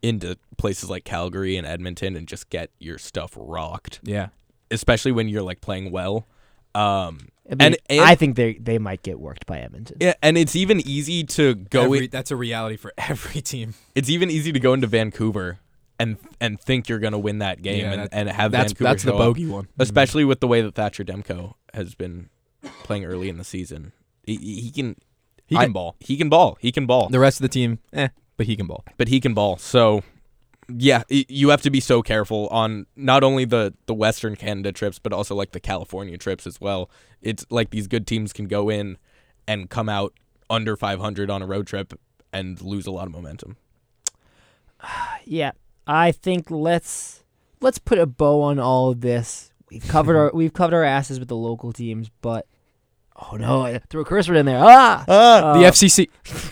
into places like Calgary and Edmonton and just get your stuff rocked, Yeah. especially when you're like playing well. Um, I mean, And- and- I think they they might get worked by Edmonton. yeah, and it's even easy to go. Every- in, that's a reality for every team. it's even easy to go into Vancouver and and think you're gonna win that game Yeah, and, that- and have That's Vancouver that's the show up. bogey one. especially with the way that Thatcher Demko has been playing early in the season. He, he can he I- can ball. he can ball. He can ball. The rest of the team, eh, but he can ball. but he can ball. So yeah, you have to be so careful on not only the the Western Canada trips, but also like the California trips as well. It's like these good teams can go in and come out under 500 on a road trip and lose a lot of momentum. Yeah, I think let's let's put a bow on all of this. We've covered our we've covered our asses with the local teams, but oh no, I threw a cursor in there. Ah, Uh, the FCC.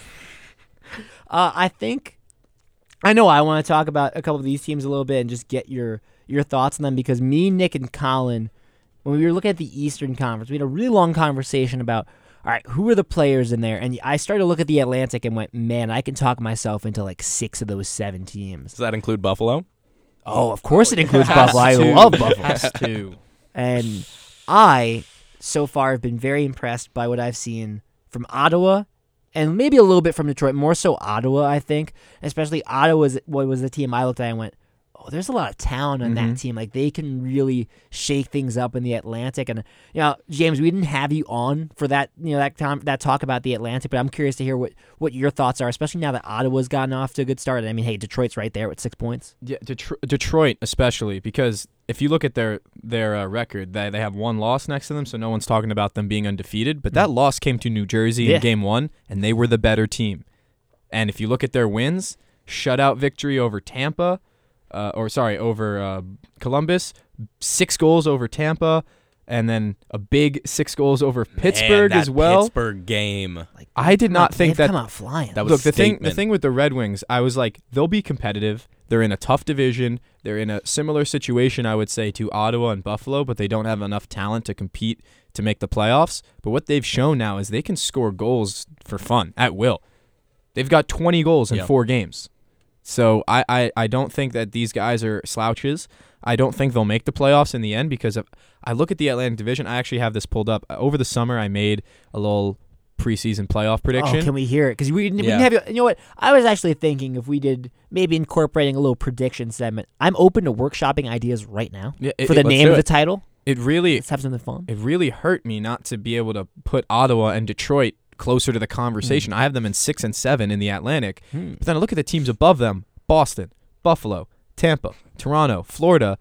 Uh, I think I know I want to talk about a couple of these teams a little bit and just get your your thoughts on them because me, Nick, and Colin, when we were looking at the Eastern Conference, we had a really long conversation about all right, who are the players in there? And I started to look at the Atlantic and went, man, I can talk myself into like six of those seven teams. Does that include Buffalo? Oh, of course it includes Has Buffalo. I love Buffalo. Has to. And I, so far, have been very impressed by what I've seen from Ottawa and maybe a little bit from Detroit. More so Ottawa, I think. Especially Ottawa was what was the team I looked at and went, oh, there's a lot of talent on that Mhm. team. Like they can really shake things up in the Atlantic. And you know, James, we didn't have you on for that. You know that time that talk about the Atlantic, but I'm curious to hear what what your thoughts are, especially now that Ottawa's gotten off to a good start. And I mean, hey, Detroit's right there with six points. Yeah, Detro- Detroit especially because if you look at their their uh, record, they they have one loss next to them, so no one's talking about them being undefeated. But that loss came to New Jersey Yeah. in Game One, and they were the better team. And if you look at their wins, shutout victory over Tampa, uh, or sorry, over uh, Columbus, six goals over Tampa, and then a big six goals over Pittsburgh Man, as well. Pittsburgh game. Like I did not out- think they've that come out flying. That was Look, the thing the thing with the Red Wings, I was like, they'll be competitive. They're in a tough division. They're in a similar situation, I would say, to Ottawa and Buffalo, but they don't have enough talent to compete to make the playoffs. But what they've shown now is they can score goals for fun at will. They've got 20 goals in Yeah. four games. So I, I, I don't think that these guys are slouches. I don't think they'll make the playoffs in the end because of, I look at the Atlantic Division. I actually have this pulled up. Uh, over the summer, I made a little preseason playoff oh, prediction. Oh, can we hear it? Because we, didn't- we Yeah. didn't have. You You know what? I was actually thinking if we did maybe incorporating a little prediction segment. I'm open to workshopping ideas right now Yeah, it- for the it- name of the title. it really Let's have something fun. it really hurt me not to be able to put Ottawa and Detroit closer to the conversation. I have them in six and seven in the Atlantic, Hmm. but then I look at the teams above them: Boston, Buffalo, Tampa, Toronto, Florida.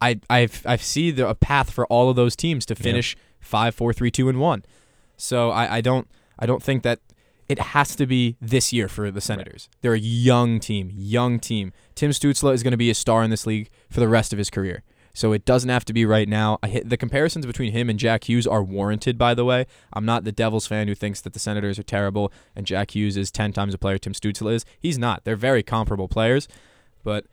I I've I see the, a path for all of those teams to finish five, four, three, two, and one. So I, I don't I don't think that it has to be this year for the Senators. They're a young team, young team. Tim Stützle is going to be a star in this league for the rest of his career. So it doesn't have to be right now. I hit, the comparisons between him and Jack Hughes are warranted, by the way. I'm not the Devils fan who thinks that the Senators are terrible and Jack Hughes is 10 times a player Tim Stützle is. He's not. They're very comparable players. But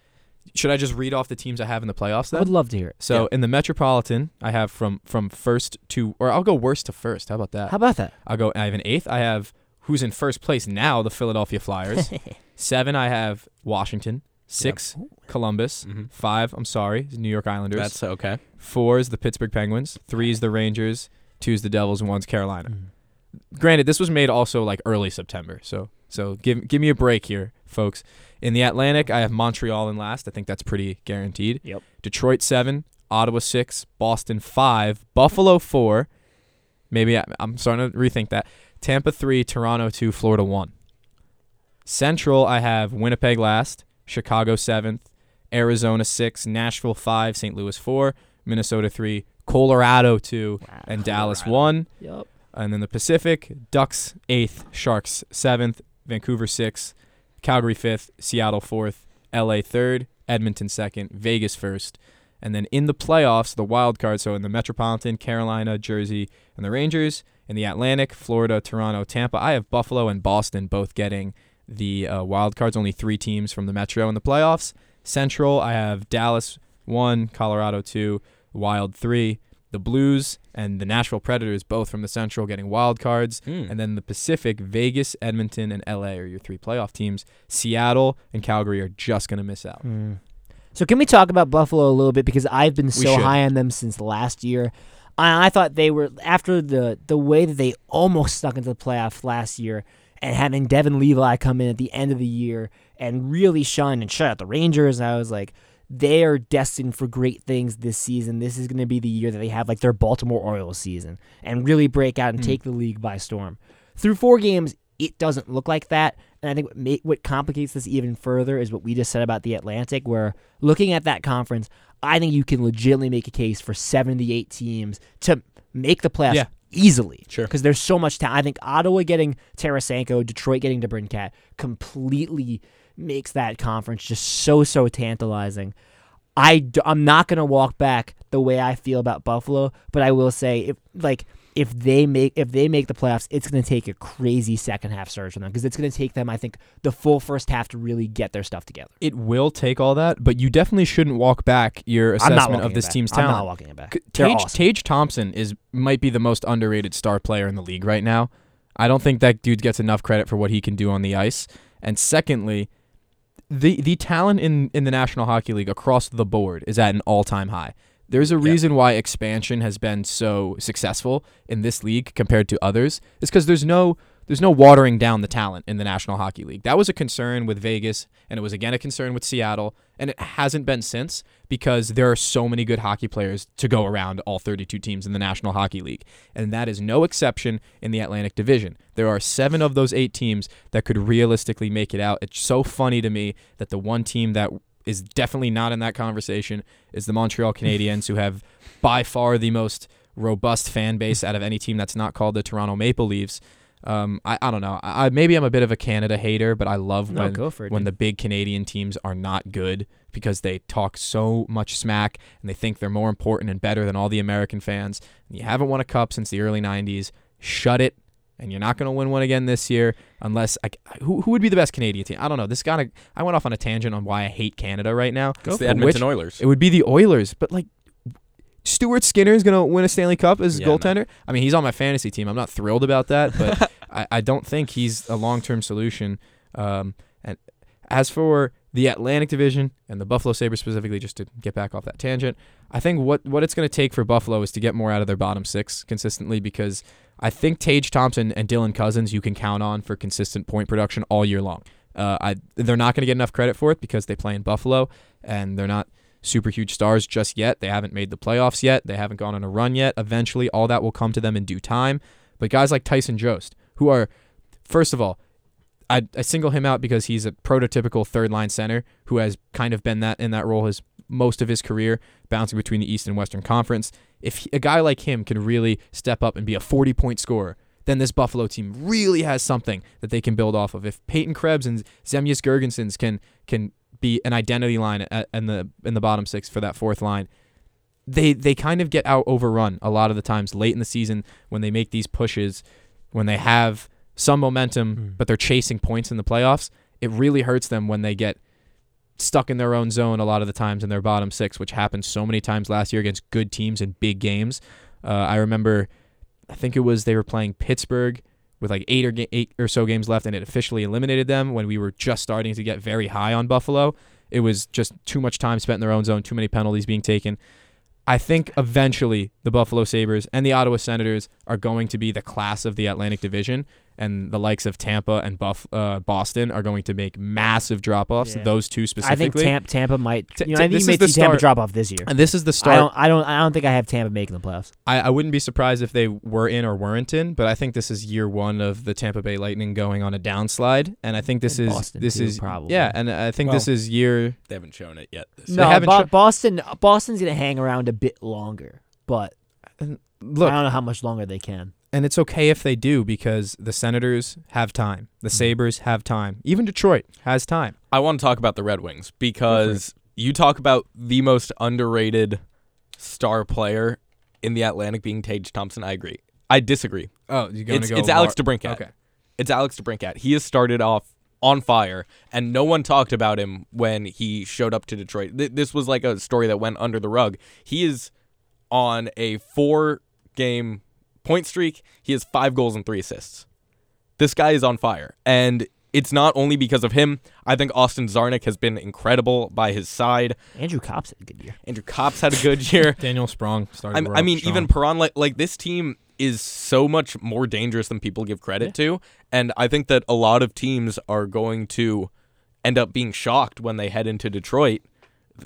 should I just read off the teams I have in the playoffs I would love to hear it. So in the Metropolitan, I have from from first to, or I'll go worst to first. How about that? How about that? I'll go. I have an eighth. I have who's in first place now, the Philadelphia Flyers. Seven, I have Washington. Six, Columbus. Mhm. Five, I'm sorry, New York Islanders. That's okay. Four is the Pittsburgh Penguins. Three is the Rangers. Two is the Devils, and one's Carolina. Granted, this was made also like early September, so so give give me a break here, folks. In the Atlantic, I have Montreal in last. I think that's pretty guaranteed. Yep. Detroit seven, Ottawa six, Boston five, Buffalo four. Maybe I, I'm starting to rethink that. Tampa three, Toronto two, Florida one. Central, I have Winnipeg last, Chicago seventh, Arizona six, Nashville five, St. Louis four, Minnesota three, Colorado two, and Dallas Colorado. one. Yep. And then the Pacific, Ducks eighth, Sharks seventh, Vancouver sixth, Calgary fifth, Seattle fourth, LA third, Edmonton second, Vegas first. And then in the playoffs, the wild card, so in the Metropolitan, Carolina, Jersey, and the Rangers. In the Atlantic, Florida, Toronto, Tampa. I have Buffalo and Boston both getting the uh, wild cards. Only three teams from the Metro in the playoffs. Central, I have Dallas one, Colorado two, Wild three. The Blues and the Nashville Predators, both from the Central, getting wild cards. Hmm. And then the Pacific, Vegas, Edmonton, and LA are your three playoff teams. Seattle and Calgary are just going to miss out. Hmm. So can we talk about Buffalo a little bit because I've been so high on them since last year. I, I thought they were after the the way that they almost stuck into the playoffs last year, and having Devon Levi come in at the end of the year and really shine and shut out the Rangers. I was like, they are destined for great things this season. This is going to be the year that they have like their Baltimore Orioles season and really break out and Mm. take the league by storm. Through four games, it doesn't look like that. And I think what, what complicates this even further is what we just said about the Atlantic, where looking at that conference, I think you can legitimately make a case for 78 teams to make the playoffs Yeah. Easily. Sure. Because there's so much talent. I think Ottawa getting Tarasenko, Detroit getting DeBrincat completely makes that conference just so, so tantalizing. I d- I'm not gonna walk back the way I feel about Buffalo, but I will say if like if they make if they make the playoffs, it's gonna take a crazy second half surge from them because it's gonna take them I think the full first half to really get their stuff together. It will take all that, but you definitely shouldn't walk back your assessment of this team's I'm not talent. walking it back. Tage, awesome. Tage Thompson is might be the most underrated star player in the league right now. I don't think that dude gets enough credit for what he can do on the ice. And secondly, the the talent in, in the National Hockey League across the board is at an all time high. There's a Yeah. reason why expansion has been so successful in this league compared to others. It's because there's no there's no watering down the talent in the National Hockey League. That was a concern with Vegas, and it was again a concern with Seattle, and it hasn't been since because there are so many good hockey players to go around all 32 teams in the National Hockey League. And that is no exception in the Atlantic Division. There are seven of those eight teams that could realistically make it out. It's so funny to me that the one team that is definitely not in that conversation is the Montreal Canadiens, who have by far the most robust fan base out of any team that's not called the Toronto Maple Leafs. Um, I, I don't know. I, maybe I'm a bit of a Canada hater, but I love No, when it, when dude. the big Canadian teams are not good because they talk so much smack and they think they're more important and better than all the American fans. And you haven't won a cup since the early '90s. Shut it. And you're not going to win one again this year unless I, who who would be the best Canadian team? I don't know. This got I went off on a tangent on why I hate Canada right now. It's the Edmonton which- Oilers. It would be the Oilers, but like Stuart Skinner is going to win a Stanley Cup as Yeah, no. goaltender. I mean, he's on my fantasy team. I'm not thrilled about that, but I, I don't think he's a long term solution. Um, and as for the Atlantic Division and the Buffalo Sabres specifically, just to get back off that tangent, I think what, what it's going to take for Buffalo is to get more out of their bottom six consistently because I think Tage Thompson and Dylan Cozens you can count on for consistent point production all year long. Uh, I they're not going to get enough credit for it because they play in Buffalo and they're not super huge stars just yet. They haven't made the playoffs yet. They haven't gone on a run yet. Eventually, all that will come to them in due time. But guys like Tyson Jost, who are, first of all, I, I single him out because he's a prototypical third line center who has kind of been that in that role his most of his career, bouncing between the East and Western Conference. If he- a guy like him can really step up and be a 40 point scorer, then this Buffalo team really has something that they can build off of. If Peyton Krebs and Zemgus Girgensons can can be an identity line at, in the in the bottom six for that fourth line, they they kind of get out overrun a lot of the times late in the season when they make these pushes, when they have some momentum, Mm. but they're chasing points in the playoffs. It really hurts them when they get stuck in their own zone a lot of the times in their bottom six, which happened so many times last year against good teams in big games. Uh, I remember, I think it was they were playing Pittsburgh with like eight or ga- eight or so games left, and it officially eliminated them when we were just starting to get very high on Buffalo. It was just too much time spent in their own zone, too many penalties being taken. I think eventually the Buffalo Sabres and the Ottawa Senators are going to be the class of the Atlantic Division, and the likes of Tampa and Buff, uh, Boston are going to make massive drop offs. Yeah. Those two specifically. I think Tampa, Tampa might. T- You know, t- I think this you may is the see Tampa start- drop off this year. and this is the I start. don't. I don't. I don't think I have Tampa making the playoffs. I, I wouldn't be surprised if they were in or weren't in, but I think this is year one of the Tampa Bay Lightning going on a downslide, and I think this And is Boston, this too, is probably. yeah, and I think this is year. They haven't shown it yet. This They No, haven't Bo- tr- Boston. Boston's gonna hang around a bit longer, but Look, I don't know how much longer they can. And it's okay if they do because the Senators have time, the Mm-hmm. Sabres have time, even Detroit has time. I want to talk about the Red Wings because you talk about the most underrated star player in the Atlantic being Tage Thompson. I agree. I disagree. Oh, you're going to go. it's Alex Lar- DeBrincat. Okay. It's Alex DeBrincat. He has started off on fire, and no one talked about him when he showed up to Detroit. Th- this was like a story that went under the rug. He is on a four-game point streak. He has five goals and three assists. This guy is on fire, and it's not only because of him. I think Austin Czarnik has been incredible by his side. Andrew Copp had a good year. Andrew Copp's had a good year. Daniel Sprong started. I'm- I mean, even Perron, like, like this team is so much more dangerous than people give credit to, and I think that a lot of teams are going to end up being shocked when they head into Detroit,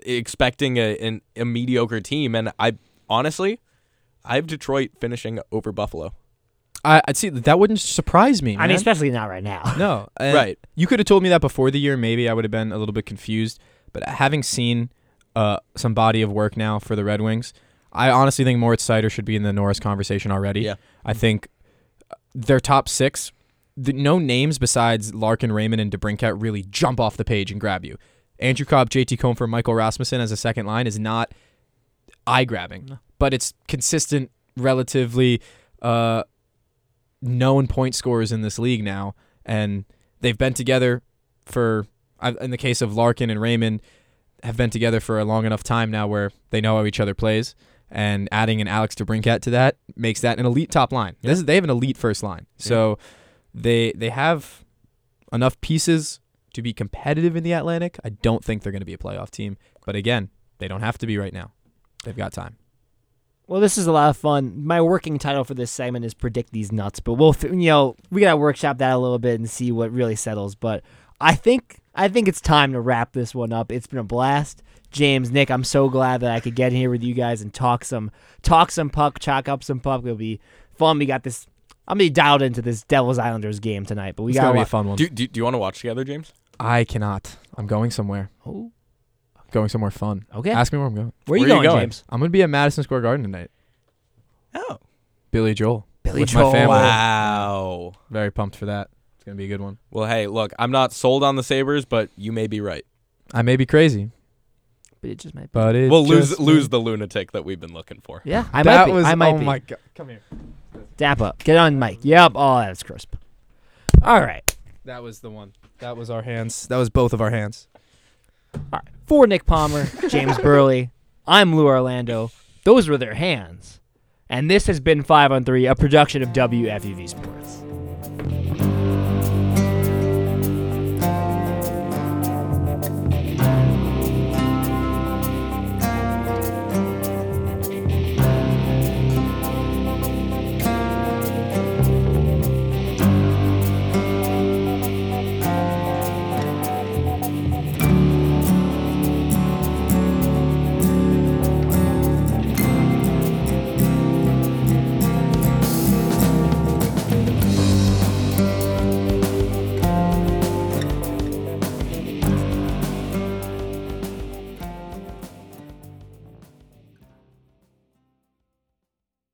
expecting a an, a mediocre team. And I honestly, I have Detroit finishing over Buffalo. I, I'd see that wouldn't surprise me. I mean, especially not right now. No, and Right. You could have told me that before the year. Maybe I would have been a little bit confused. But having seen uh, some body of work now for the Red Wings, I honestly think Moritz Seider should be in the Norris conversation already. Yeah. I think uh, their top six, the, no names besides Larkin, Raymond, and DeBrincat really jump off the page and grab you. Andrew Copp, JT Compher, Michael Rasmussen as a second line is not eye grabbing, but it's consistent, relatively uh, known point scorers in this league now, and they've been together for, in the case of Larkin and Raymond, have been together for a long enough time now where they know how each other plays. And adding an Alex DeBrincat to that makes that an elite top line. This is, they have an elite first line, so they they have enough pieces to be competitive in the Atlantic. I don't think they're going to be a playoff team, but again, they don't have to be right now. They've got time. Well, this is a lot of fun. My working title for this segment is predict these nuts, but we'll you know we gotta workshop that a little bit and see what really settles. But I think I think it's time to wrap this one up. It's been a blast, James, Nick. I'm so glad that I could get here with you guys and talk some talk some puck, chalk up some puck. It'll be fun. We got this. I'm gonna be dialed into this Devils Islanders game tonight, but we It's got gonna be a fun one. Do, do, do you want to watch together, James? I cannot. I'm going somewhere. Oh, Going somewhere fun. okay. Ask me where I'm going. Where are you where are you going, going? James? I'm gonna be at Madison Square Garden tonight. Oh, Billy Joel. Billy with my Joel. family. wow. Very pumped for that. It's gonna be a good one. Well, hey, look, I'm not sold on the Sabres, but you may be right. I may be crazy, But it just might. Be. but it We'll lose just lose the lunatic that we've been looking for. Yeah, I that might be. was. I might oh be. my god! Come here. Dap up. Get on mic. Yep. Oh, that's crisp. All right. That was the one. That was our hands. That was both of our hands. All right. For Nick Palmer, James Birle, I'm Lou Orlando. Those were their hands. And this has been 5 on 3, a production of WFUV Sports.